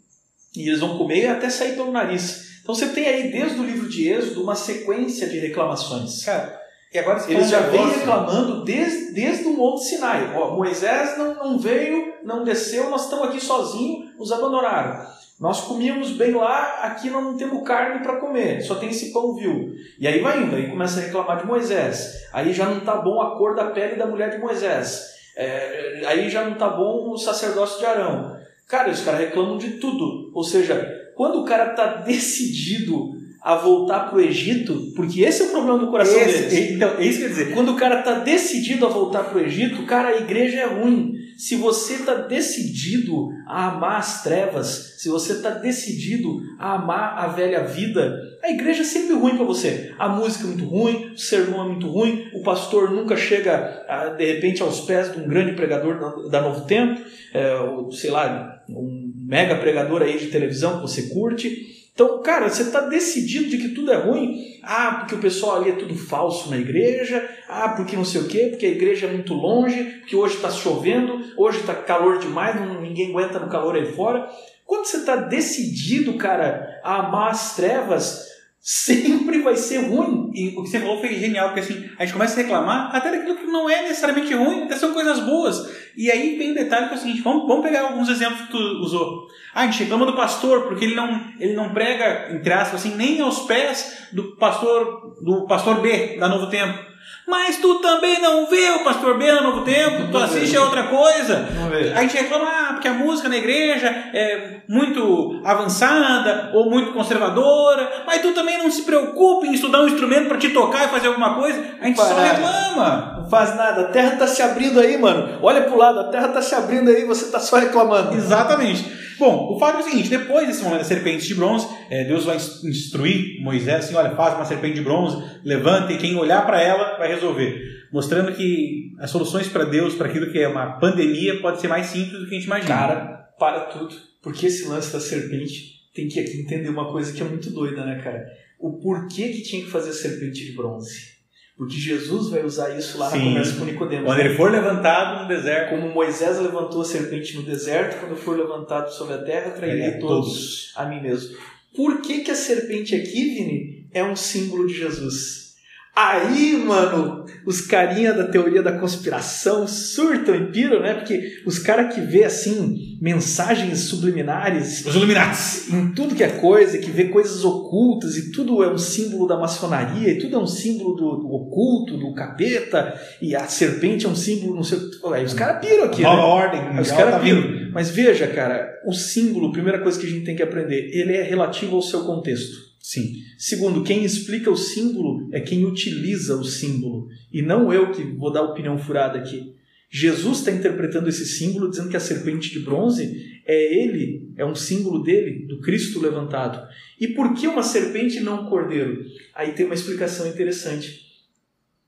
e eles vão comer até sair pelo nariz. Então você tem aí desde o livro de Êxodo uma sequência de reclamações. Cara, e agora Eles já vêm reclamando desde, desde o Monte Sinai. Ó, Moisés não, não veio, não desceu, nós estamos aqui sozinhos, nos abandonaram. Nós comíamos bem lá, aqui não temos carne para comer, só tem esse pão vil. E aí vai indo, aí começa a reclamar de Moisés. Aí já não está bom a cor da pele da mulher de Moisés. É, aí já não está bom o sacerdócio de Arão. Cara, os caras reclamam de tudo. Ou seja, quando o cara está decidido a voltar para o Egito, porque esse é o problema do coração esse, deles. Então, é isso que quer dizer. Quando o cara está decidido a voltar para o Egito, cara, a igreja é ruim. Se você está decidido a amar as trevas, se você está decidido a amar a velha vida, a igreja é sempre ruim para você. A música é muito ruim, o sermão é muito ruim, o pastor nunca chega, de repente, aos pés de um grande pregador da Novo Tempo, é, ou, sei lá, um mega pregador aí de televisão que você curte. Então, cara, você está decidido de que tudo é ruim. Ah, porque o pessoal ali é tudo falso na igreja. Ah, porque não sei o quê, porque a igreja é muito longe, porque hoje está chovendo, hoje está calor demais, ninguém aguenta no calor aí fora. Quando você está decidido, cara, a amar as trevas, sempre vai ser ruim. E o que você falou foi genial, porque assim, a gente começa a reclamar até daquilo que não é necessariamente ruim, até são coisas boas. E aí vem o detalhe que é o seguinte, vamos, vamos pegar alguns exemplos que tu usou. Ah, a gente reclama do pastor porque ele não, ele não prega, entre aspas, assim, nem aos pés do pastor, do pastor B da Novo Tempo. Mas tu também não vê o Pastor B no Novo Tempo, tu assiste a outra coisa. A gente reclama ah, porque a música na igreja é muito avançada ou muito conservadora, mas tu também não se preocupa em estudar um instrumento para te tocar e fazer alguma coisa. A gente só reclama. Não faz nada, a terra está se abrindo aí, mano. Olha pro lado, a terra está se abrindo aí, você está só reclamando. Exatamente. Bom, o fato é o seguinte: depois desse momento da serpente de bronze, é, Deus vai instruir Moisés assim: olha, faz uma serpente de bronze, levanta e quem olhar para ela vai resolver. Mostrando que as soluções para Deus, para aquilo que é uma pandemia, pode ser mais simples do que a gente imagina. Cara, para tudo. Porque esse lance da serpente tem que entender uma coisa que é muito doida, né, cara? O porquê que tinha que fazer a serpente de bronze. Porque Jesus vai usar isso lá Sim. na conversa com Nicodemos. Quando ele for levantado no deserto. Como Moisés levantou a serpente no deserto, quando for levantado sobre a terra, trairei é, todos, todos a mim mesmo. Por que, que a serpente aqui, Vini, é um símbolo de Jesus? Aí, mano, os carinha da teoria da conspiração surtam e piram, né? Porque os caras que vê assim mensagens subliminares, os Illuminati, em tudo que é coisa, que vê coisas ocultas e tudo é um símbolo da maçonaria, e tudo é um símbolo do, do oculto, do capeta, e a serpente é um símbolo, não sei, aí os caras piram aqui, Nova né? ordem, os caras tá piram. Mas veja, cara, o símbolo, primeira coisa que a gente tem que aprender, ele é relativo ao seu contexto. Sim. Segundo, quem explica o símbolo é quem utiliza o símbolo. E não eu que vou dar opinião furada aqui. Jesus está interpretando esse símbolo dizendo que a serpente de bronze é ele, é um símbolo dele, do Cristo levantado. E por que uma serpente e não um cordeiro? Aí tem uma explicação interessante,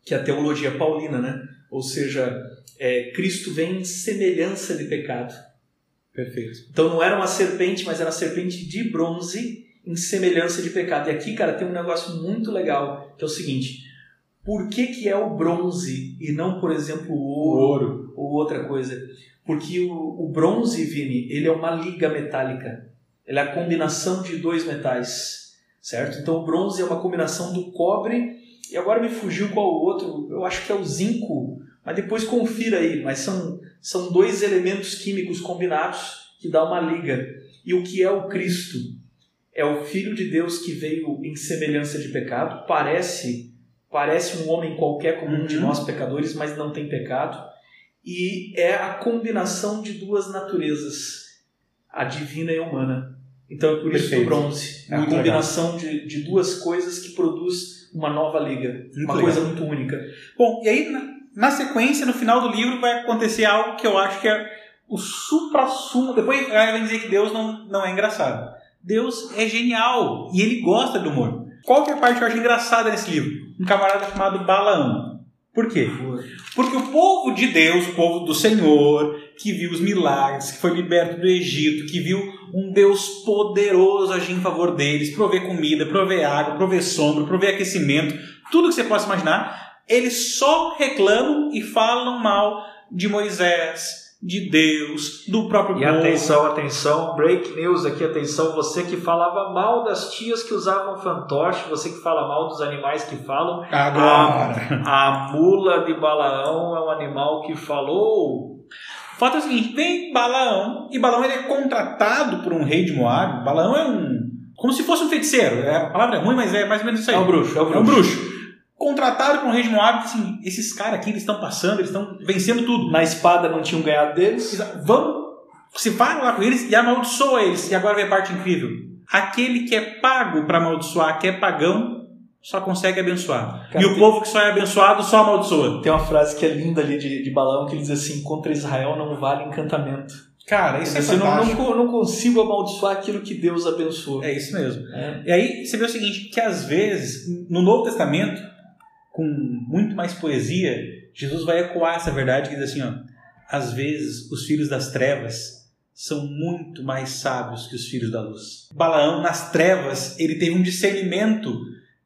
que é a teologia paulina, né? Ou seja, é, Cristo vem em semelhança de pecado. Perfeito. Então não era uma serpente, mas era uma serpente de bronze em semelhança de pecado. E aqui, cara, tem um negócio muito legal, que é o seguinte: por que, que é o bronze e não, por exemplo, o ouro, ouro. ou outra coisa? Porque o, o bronze, Vini, ele é uma liga metálica. Ele é a combinação de dois metais, certo? Então o bronze é uma combinação do cobre e agora me fugiu qual o outro. Eu acho que é o zinco, mas depois confira aí. Mas são, são dois elementos químicos combinados que dá uma liga. E o que é o Cristo? É o Filho de Deus que veio em semelhança de pecado, parece parece um homem qualquer como um de uhum. nós pecadores, mas não tem pecado, e é a combinação de duas naturezas, a divina e a humana. Então é por isso Perfeito. o bronze. É, uma muito combinação de, de duas coisas que produz uma nova liga. Muito uma legal. coisa muito única. Bom, e aí na, sequência, no final do livro, vai acontecer algo que eu acho que é o supra-sumo. Depois vai dizer que Deus não, não é engraçado. Deus é genial e ele gosta do humor. Qual que é a parte que eu acho engraçada nesse livro? Um camarada chamado Balaão. Por quê? Porque o povo de Deus, o povo do Senhor, que viu os milagres, que foi liberto do Egito, que viu um Deus poderoso agir em favor deles, prover comida, prover água, prover sombra, prover aquecimento, tudo que você possa imaginar, eles só reclamam e falam mal de Moisés, de Deus, do próprio E povo. atenção, atenção, break news aqui, atenção, você que falava mal das tias que usavam fantoche, você que fala mal dos animais que falam, Agora. a mula de Balaão é um animal que falou. O fato é o seguinte: vem Balaão, e Balaão ele é contratado por um rei de Moab. Balaão é um. como se fosse um feiticeiro. É, a palavra é ruim, mas é mais ou menos isso aí. É um bruxo, é um É um bruxo. Contratado por um rei de Moab, assim, esses caras aqui, eles estão passando, eles estão vencendo tudo. Na espada não tinham ganhado deles. Vamos, se vai lá com eles e amaldiçoa eles. E agora vem a parte incrível. Aquele que é pago para amaldiçoar, que é pagão, só consegue abençoar. Cara, e o tem- povo que só é abençoado só amaldiçoa. Tem uma frase que é linda ali de, de Balaão que ele diz assim: contra Israel não vale encantamento. Cara, isso é Você não, fantástico. não, não consigo amaldiçoar aquilo que Deus abençoou. É isso mesmo. É. E aí você vê o seguinte, que às vezes, no Novo Testamento, com muito mais poesia, Jesus vai ecoar essa verdade que diz assim, ó, às vezes os filhos das trevas são muito mais sábios que os filhos da luz. Balaão, nas trevas, ele teve um discernimento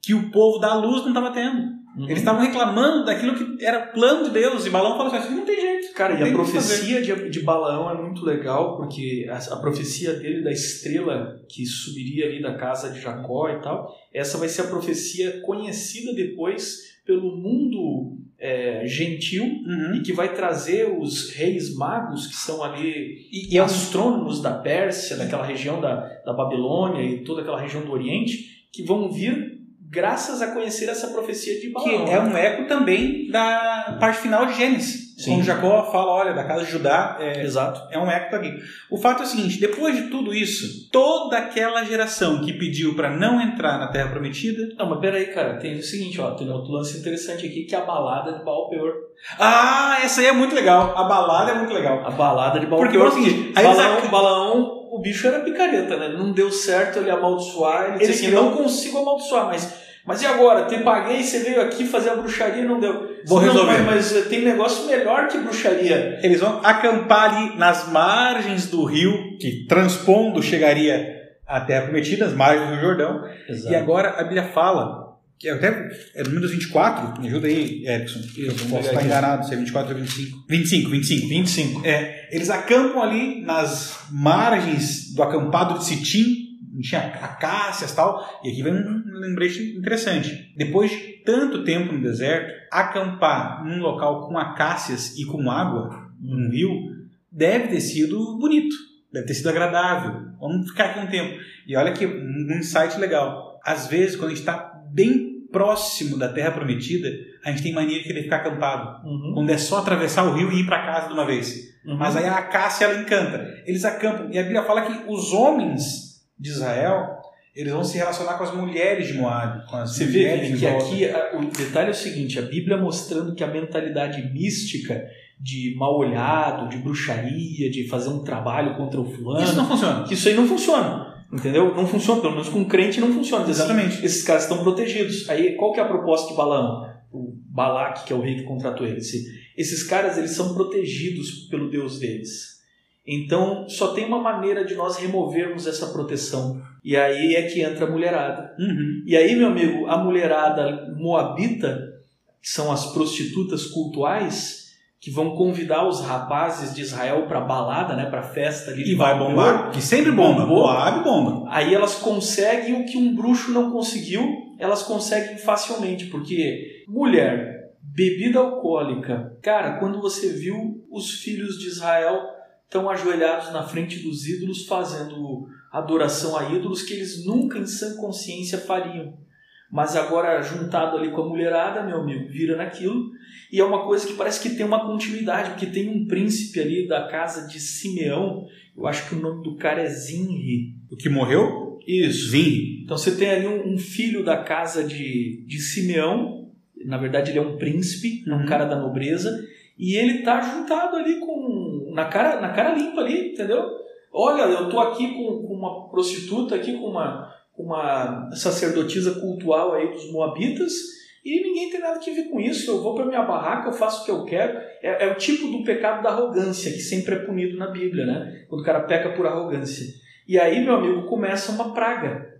que o povo da luz não estava tendo. Uhum. Eles estavam reclamando daquilo que era plano de Deus, e Balaão falou assim, não tem jeito. Cara, e a profecia de, de Balaão é muito legal, porque a, a profecia dele da estrela que subiria ali da casa de Jacó e tal, essa vai ser a profecia conhecida depois pelo mundo é, gentil Uhum. e que vai trazer os reis magos que são ali E, e é astrônomos da Pérsia, daquela região da, da Babilônia e toda aquela região do Oriente, que vão vir graças a conhecer essa profecia de que Balaão. é um eco também da parte final de Gênesis. Sim. Quando Jacó fala, olha, da casa de Judá, é, Exato. é um eco aqui. O fato é o seguinte, depois de tudo isso, toda aquela geração que pediu para não entrar na Terra Prometida... Não, mas peraí, cara, tem o seguinte, ó, tem outro lance interessante aqui, que é a balada de Baal Peor. Ah, essa aí é muito legal. A balada é muito legal. A balada de Baal Porque Peor. é o Balaão, ac- Balaão, o bicho era picareta, né? Não deu certo ele amaldiçoar, ele, Ele disse assim, criou- não consigo amaldiçoar, mas... Mas e agora? Te paguei, você veio aqui fazer a bruxaria e não deu. Vou Não, resolver. Mas, mas tem negócio melhor que bruxaria. Eles vão acampar ali nas margens do rio, que transpondo chegaria à Terra Prometida, as margens do Jordão. Exato. E agora a Bíblia fala, que até é números 24, me ajuda aí, Erickson. Eu posso estar enganado, se é 24 ou 25. 25, 25. 25. É, eles acampam ali nas margens do acampado de Sitim, tinha acácias e tal, e aqui vem um lembrete interessante. Depois de tanto tempo no deserto, acampar num local com acácias e com água, num rio, deve ter sido bonito, deve ter sido agradável. Vamos ficar aqui um tempo. E olha aqui, um insight legal. Às vezes, quando a gente está bem próximo da Terra Prometida, a gente tem mania de querer ficar acampado. Uhum. Quando é só atravessar o rio e ir para casa de uma vez. Uhum. Mas aí a acácia ela encanta. Eles acampam. E a Bíblia fala que os homens de Israel eles vão se relacionar com as mulheres de Moab. Com as Você vê que aqui a- o detalhe é o seguinte: a Bíblia mostrando que a mentalidade mística de mal olhado, de bruxaria, de fazer um trabalho contra o fulano, Isso não funciona. isso aí não funciona. Entendeu? Não funciona, pelo menos com crente não funciona. Exatamente. esses caras estão protegidos. Aí qual que é a proposta de Balaão? O Balaque, que é o rei que contratou ele. Esse- Esses caras eles são protegidos pelo Deus deles. Então só tem uma maneira de nós removermos essa proteção. E aí é que entra a mulherada. Uhum. E aí, meu amigo, a mulherada moabita, que são as prostitutas cultuais, que vão convidar os rapazes de Israel para balada, né, para festa ali. E vai bombar. Que sempre bomba. Moab bomba. Aí elas conseguem o que um bruxo não conseguiu, elas conseguem facilmente, porque mulher, bebida alcoólica, cara, quando você viu os filhos de Israel estão ajoelhados na frente dos ídolos fazendo adoração a ídolos que eles nunca em sã consciência fariam. Mas agora, juntado ali com a mulherada, meu amigo, vira naquilo. E é uma coisa que parece que tem uma continuidade, porque tem um príncipe ali da casa de Simeão, eu acho que o nome do cara é Zinri. O que morreu? Isso. Zinri. Então você tem ali um, um filho da casa de, de Simeão, na verdade ele é um príncipe, uhum. um cara da nobreza, e ele tá juntado ali com. Na cara, na cara limpa ali, entendeu? Olha, eu tô aqui com, com uma prostituta, aqui com uma uma sacerdotisa cultual aí dos moabitas e ninguém tem nada que ver com isso. Eu vou para minha barraca, eu faço o que eu quero. É, é, o tipo do pecado da arrogância que sempre é punido na Bíblia, né? Quando o cara peca por arrogância. E aí, meu amigo, começa uma praga.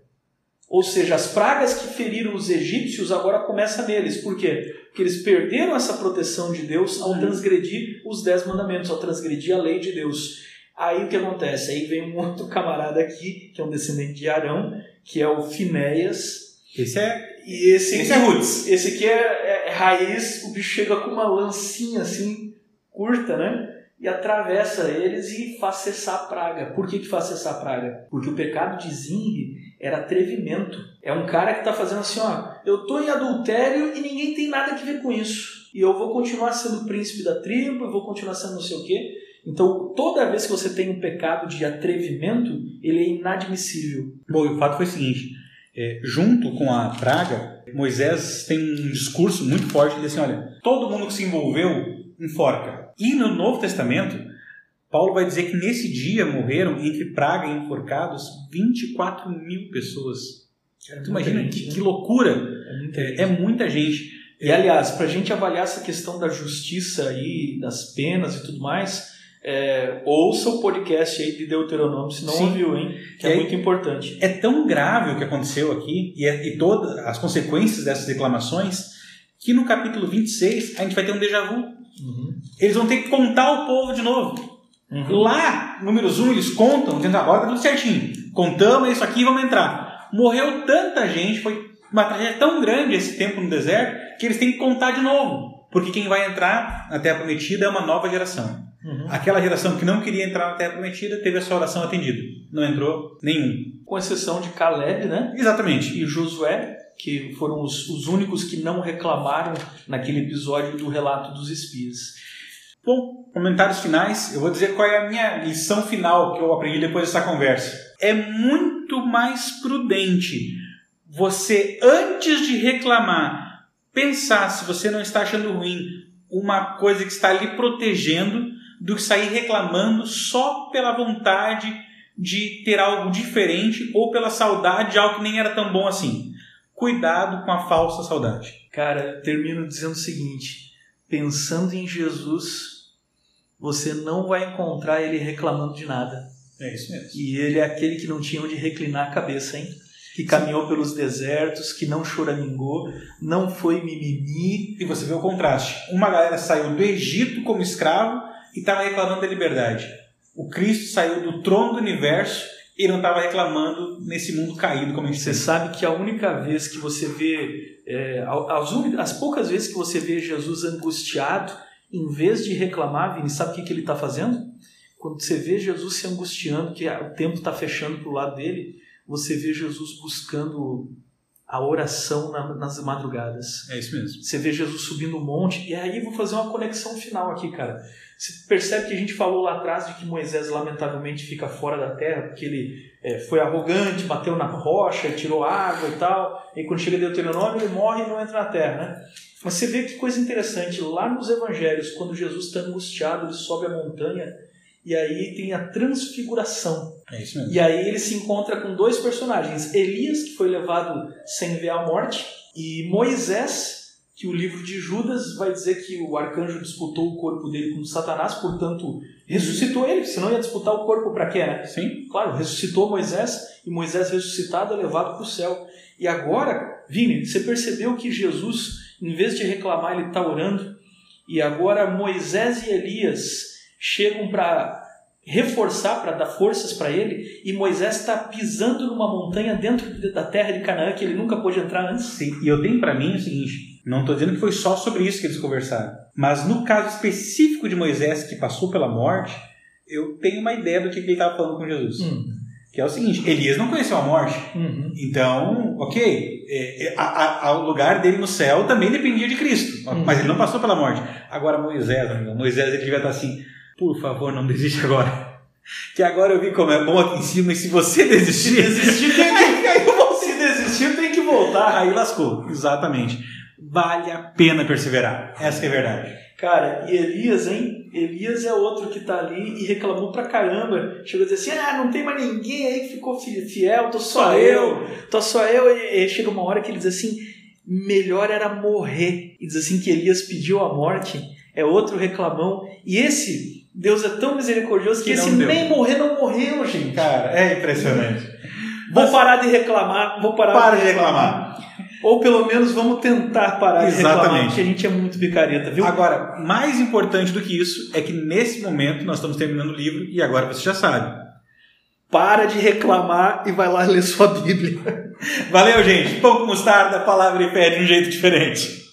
Ou seja, as pragas que feriram os egípcios agora começam neles. Por quê? Porque eles perderam essa proteção de Deus ao transgredir os dez mandamentos, ao transgredir a lei de Deus. Aí o que acontece? Aí vem um [LAUGHS] outro camarada aqui, que é um descendente de Arão, que é o Finéias. Esse é. E esse, esse é roots. Esse aqui é, é, é, raiz, o bicho chega com uma lancinha assim, curta, né? E atravessa eles e faz cessar a praga. Por que, que faz cessar a praga? Porque o pecado de Zinri era atrevimento. É um cara que está fazendo assim, ó, eu tô em adultério e ninguém tem nada a ver com isso. E eu vou continuar sendo príncipe da tribo, eu vou continuar sendo não sei o quê. Então, toda vez que você tem um pecado de atrevimento, ele é inadmissível. Bom, e o fato foi o seguinte: é, junto com a praga, Moisés tem um discurso muito forte de assim: olha, todo mundo que se envolveu enforca. E no Novo Testamento, Paulo vai dizer que nesse dia morreram, entre praga e enforcados, 24 mil pessoas. É tu imagina gente, que, né? que, loucura! É muita, é, é muita gente. E aliás, para a gente avaliar essa questão da justiça aí, das penas e tudo mais, é, ouça o podcast aí de Deuteronômio, se não Sim. ouviu, hein? Que é, é, muito importante. É tão grave o que aconteceu aqui e, é, e todas as consequências dessas reclamações que no capítulo 26 a gente vai ter um déjà vu. Uhum. Eles vão ter que contar o povo de novo. Uhum. Lá, números 1, eles contam, dizendo agora tá tudo certinho. Contamos isso aqui e vamos entrar. Morreu tanta gente, foi uma tragédia tão grande esse tempo no deserto, que eles têm que contar de novo. Porque quem vai entrar na Terra Prometida é uma nova geração. Uhum. Aquela geração que não queria entrar na Terra Prometida teve a sua oração atendida. Não entrou nenhum. Com exceção de Caleb, né? Exatamente. E Josué, que foram os, os únicos que não reclamaram naquele episódio do relato dos espias. Bom, comentários finais. Eu vou dizer qual é a minha lição final que eu aprendi depois dessa conversa. É muito mais prudente você, antes de reclamar, pensar se você não está achando ruim uma coisa que está lhe protegendo do que sair reclamando só pela vontade de ter algo diferente ou pela saudade de algo que nem era tão bom assim. Cuidado com a falsa saudade. Cara, termino dizendo o seguinte: pensando em Jesus, você não vai encontrar ele reclamando de nada. É isso mesmo. E ele é aquele que não tinha onde reclinar a cabeça, hein? que caminhou pelos desertos, que não choramingou, não foi mimimi. E você vê o contraste. Uma galera saiu do Egito como escravo e estava reclamando da liberdade. O Cristo saiu do trono do universo e não estava reclamando nesse mundo caído como a gente Você tem. sabe que a única vez que você vê, é, as, as, poucas vezes que você vê Jesus angustiado, em vez de reclamar, Vini, sabe o que, que ele está fazendo? Quando você vê Jesus se angustiando, que o tempo está fechando para o lado dele, você vê Jesus buscando a oração na, nas madrugadas. É isso mesmo. Você vê Jesus subindo o um monte. E aí vou fazer uma conexão final aqui, cara. Você percebe que a gente falou lá atrás de que Moisés lamentavelmente fica fora da terra porque ele é, foi arrogante, bateu na rocha, tirou água e tal. E quando chega Deuteronômio ele morre e não entra na terra, né? Mas você vê que coisa interessante. Lá nos evangelhos, quando Jesus está angustiado, ele sobe a montanha e aí tem a transfiguração. É isso mesmo. E aí ele se encontra com dois personagens: Elias, que foi levado sem ver a morte, e Moisés, que o livro de Judas vai dizer que o arcanjo disputou o corpo dele com Satanás, portanto ressuscitou ele, senão ia disputar o corpo para quê, né? Sim. Claro, ressuscitou Moisés e Moisés ressuscitado é levado para o céu. E agora, Vini, você percebeu que Jesus, em vez de reclamar, ele está orando. E agora Moisés e Elias chegam para reforçar, para dar forças para ele, e Moisés está pisando numa montanha dentro da terra de Canaã que ele nunca pôde entrar antes. Sim, e eu tenho para mim o seguinte: não estou dizendo que foi só sobre isso que eles conversaram, mas no caso específico de Moisés que passou pela morte, eu tenho uma ideia do que ele estava falando com Jesus. Hum. Que é o seguinte, Elias não conheceu a morte. Uhum. Então, ok, é, é, a, a, o lugar dele no céu também dependia de Cristo, Uhum. mas ele não passou pela morte. Agora Moisés, amigo, Moisés ele devia estar assim, por favor, não desiste agora. [LAUGHS] Que agora eu vi como é bom aqui em cima e se você [LAUGHS] desistir, desistir, tem que, [LAUGHS] se desistir, tem que voltar. aí lascou. Exatamente. Vale a pena perseverar. Essa é a verdade. Cara, e Elias, hein? Elias é outro que tá ali e reclamou pra caramba. Chegou a dizer assim: ah, não tem mais ninguém aí que ficou fi- fiel, tô só, Só eu, tô só eu. E, e chega uma hora que ele diz assim: melhor era morrer. E diz assim que Elias pediu a morte, é outro reclamão. E esse, Deus é tão misericordioso que, Que esse deu. nem morrer não morreu, gente. Cara, é impressionante. Vou parar de reclamar, vou parar Para de reclamar. Ou pelo menos vamos tentar parar de reclamar, Exatamente. porque a gente é muito picareta, viu? Agora, mais importante do que isso é que nesse momento nós estamos terminando o livro e agora você já sabe. Para de reclamar e vai lá ler sua Bíblia. Valeu, gente. Pão com mostarda, palavra e fé de um jeito diferente.